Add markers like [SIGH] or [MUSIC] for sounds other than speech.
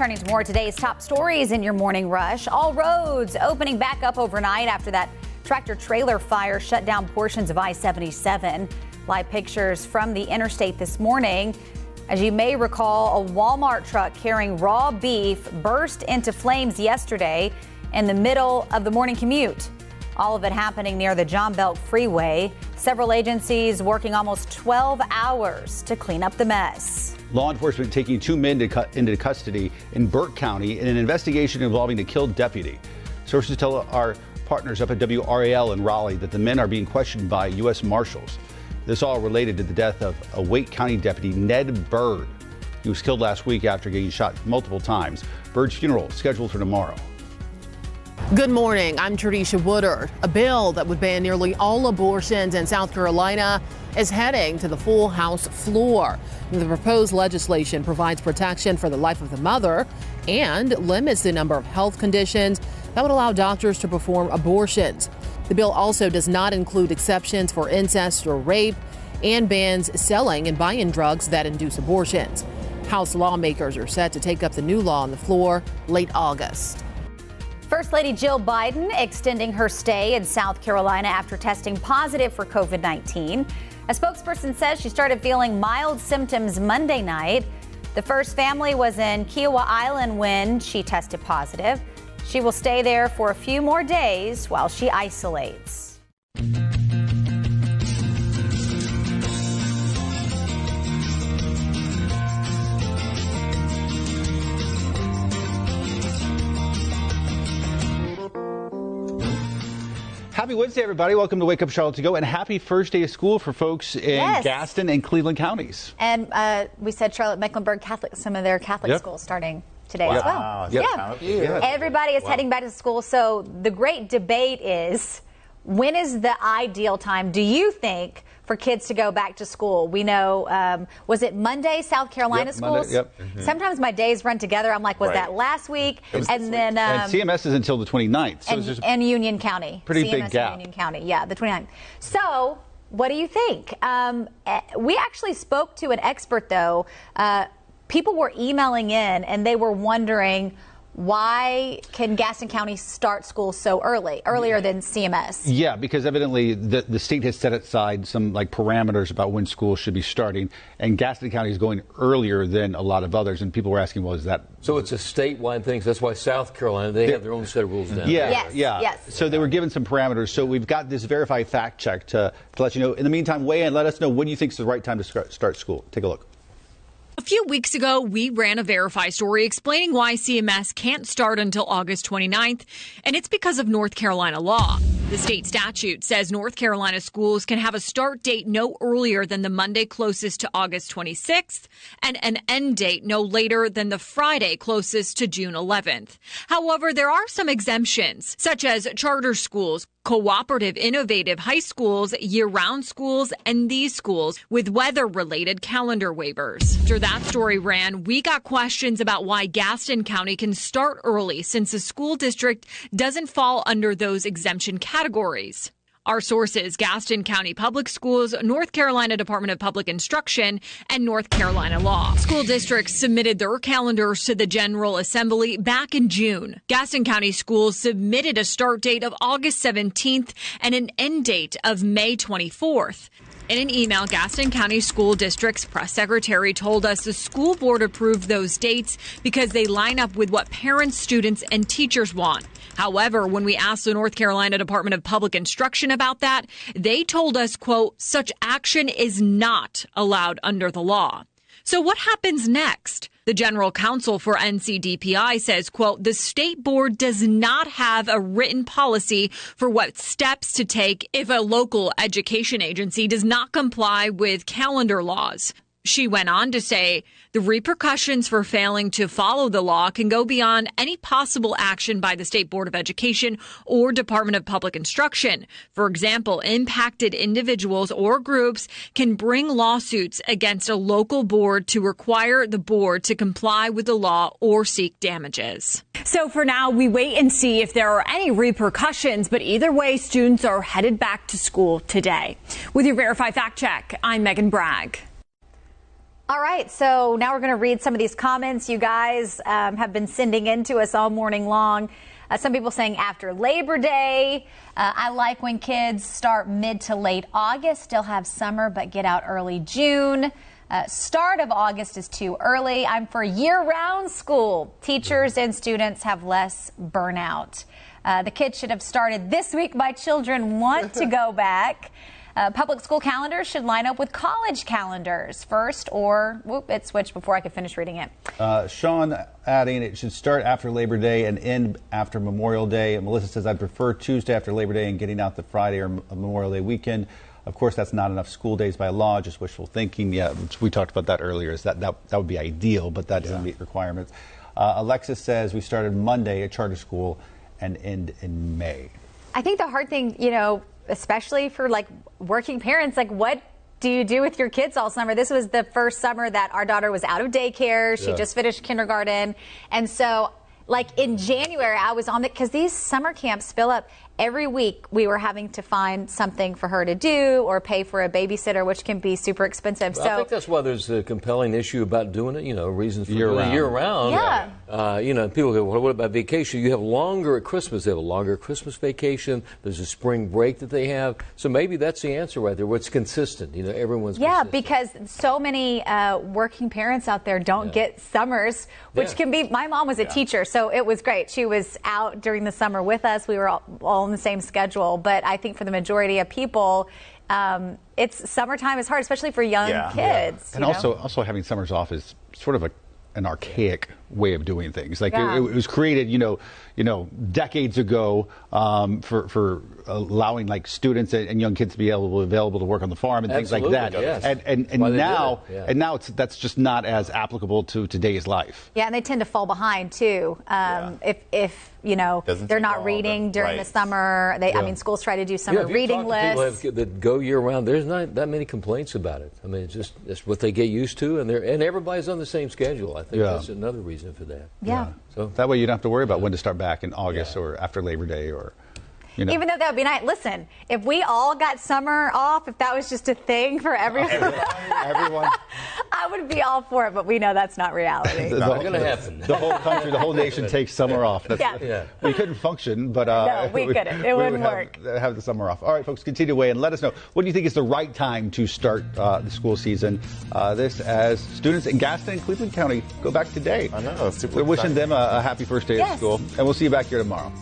Turning to more today's top stories in your morning rush. All roads opening back up overnight after that tractor trailer fire shut down portions of I 77. Live pictures from the interstate this morning. As you may recall, a Walmart truck carrying raw beef burst into flames yesterday in the middle of the morning commute. All of it happening near the John Belk Freeway. Several agencies working almost 12 hours to clean up the mess. Law enforcement taking two men into custody in Burke County in an investigation involving a killed deputy. Sources tell our partners up at WRAL in Raleigh that the men are being questioned by U.S. Marshals. This all related to the death of a Wake County deputy, Ned Byrd. He was killed last week after getting shot multiple times. Byrd's funeral scheduled for tomorrow. Good morning. I'm Trisha Woodard. A bill that would ban nearly all abortions in South Carolina is heading to the full House floor. The proposed legislation provides protection for the life of the mother and limits the number of health conditions that would allow doctors to perform abortions. The bill also does not include exceptions for incest or rape and bans selling and buying drugs that induce abortions. House lawmakers are set to take up the new law on the floor late August. First Lady Jill Biden extending her stay in South Carolina after testing positive for COVID 19. A spokesperson says she started feeling mild symptoms Monday night. The first family was in Kiawah Island when she tested positive. She will stay there for a few more days while she isolates. Happy Wednesday, everybody. Welcome to Wake Up Charlotte to Go, and happy first day of school for folks in yes. Gaston and Cleveland counties. And uh, we said Charlotte Mecklenburg Catholic, some of their Catholic yep. schools starting today wow. as well. Yep. Yeah. yeah. Everybody is wow. heading back to school. So the great debate is when is the ideal time, do you think, for kids to go back to school? We know, um, was it Monday, South Carolina yep, schools? Monday, yep. Mm-hmm. Sometimes my days run together. I'm like, was right. that last week? and then. Um, and CMS is until the 29th. So and, and, Union County. Pretty CMS big gap. Union County, yeah, the 29th. So. What do you think? Um, eh, we actually spoke to an expert, though. Uh, people were emailing in and they were wondering why can Gaston County start school so early, earlier than CMS? Yeah, because evidently the, the state has set aside some like parameters about when school should be starting, and Gaston County is going earlier than a lot of others. And people were asking, well, is that so? It's a statewide thing. So that's why South Carolina they have their own set of rules now. Yeah, yes, yeah. Yes. So they were given some parameters. So we've got this verified fact check to, to let you know. In the meantime, weigh in. Let us know when you think is the right time to start school. Take a look. A few weeks ago, we ran a Verify story explaining why CMS can't start until August 29th, and it's because of North Carolina law. The state statute says North Carolina schools can have a start date no earlier than the Monday closest to August 26th and an end date no later than the Friday closest to June 11th. However, there are some exemptions, such as charter schools, cooperative innovative high schools, year round schools, and these schools with weather related calendar waivers. After that story ran, we got questions about why Gaston County can start early since the school district doesn't fall under those exemption categories. Our sources Gaston County Public Schools, North Carolina Department of Public Instruction, and North Carolina Law. School districts submitted their calendars to the General Assembly back in June. Gaston County Schools submitted a start date of August 17th and an end date of May 24th. In an email, Gaston County School District's press secretary told us the school board approved those dates because they line up with what parents, students, and teachers want. However, when we asked the North Carolina Department of Public Instruction about that, they told us, quote, such action is not allowed under the law. So what happens next? The general counsel for NCDPI says, quote, the state board does not have a written policy for what steps to take if a local education agency does not comply with calendar laws. She went on to say the repercussions for failing to follow the law can go beyond any possible action by the State Board of Education or Department of Public Instruction. For example, impacted individuals or groups can bring lawsuits against a local board to require the board to comply with the law or seek damages. So for now, we wait and see if there are any repercussions, but either way, students are headed back to school today. With your Verify Fact Check, I'm Megan Bragg. All right, so now we're going to read some of these comments you guys um, have been sending in to us all morning long. Uh, some people saying after Labor Day. Uh, I like when kids start mid to late August, still have summer, but get out early June. Uh, start of August is too early. I'm for year round school. Teachers and students have less burnout. Uh, the kids should have started this week. My children want to [LAUGHS] go back. Uh, public school calendars should line up with college calendars first, or whoop, it switched before I could finish reading it. Uh, Sean adding it should start after Labor Day and end after Memorial Day. And Melissa says I'd prefer Tuesday after Labor Day and getting out the Friday or Memorial Day weekend. Of course, that's not enough school days by law, just wishful thinking. Yeah, we talked about that earlier. Is that that, that would be ideal, but that doesn't yeah. meet requirements. Uh, Alexis says we started Monday at charter school and end in May. I think the hard thing, you know, especially for like working parents, like what do you do with your kids all summer? This was the first summer that our daughter was out of daycare. She yeah. just finished kindergarten. And so like in January, I was on the because these summer camps fill up every week we were having to find something for her to do or pay for a babysitter, which can be super expensive. Well, so I think that's why there's a compelling issue about doing it. You know, reasons for year doing round. year round. Yeah. Uh, you know, people go, well, what about vacation? You have longer at Christmas. They have a longer Christmas vacation. There's a spring break that they have. So maybe that's the answer right there. What's consistent? You know, everyone's yeah, consistent. because so many uh, working parents out there don't yeah. get summers, which yeah. can be. My mom was a yeah. teacher, so it was great. She was out during the summer with us. We were all, all on the same schedule. But I think for the majority of people, um, it's summertime is hard, especially for young yeah. kids. Yeah. And also, know? also having summers off is sort of a an archaic way of doing things. Like yeah. it, it, was created, you know, you know, decades ago um, for for allowing like students and, young kids to be able available to work on the farm and Absolutely, things like that. Yes. And and, and now yeah. and now it's that's just not as applicable to today's life. Yeah, and they tend to fall behind too. Um, yeah. If if you know Doesn't they're not reading during right. the summer, they I mean schools try to do summer reading lists. People that go year round, there's not that many complaints about it. I mean, it's just it's what they get used to, and they're and everybody's on the same schedule. I think that's another reason for that. Yeah. So that way you don't have to worry about when to start back in August or after Labor Day or you know. Even though that would be nice. Listen, if we all got summer off, if that was just a thing for everyone, everyone, [LAUGHS] I would be all for it. But we know that's not reality. [LAUGHS] It's not going to happen. The whole country, the whole nation [LAUGHS] takes summer off. That's, yeah. yeah. We couldn't function, but uh, no, we, [LAUGHS] we couldn't. It wouldn't would work. Have, have, the summer off. All right, folks, continue away and let us know what do you think is the right time to start uh, the school season. Uh, this as students in Gaston and Cleveland County go back today. I know. We're wishing them a, a, happy first day yes. of school, and we'll see you back here tomorrow.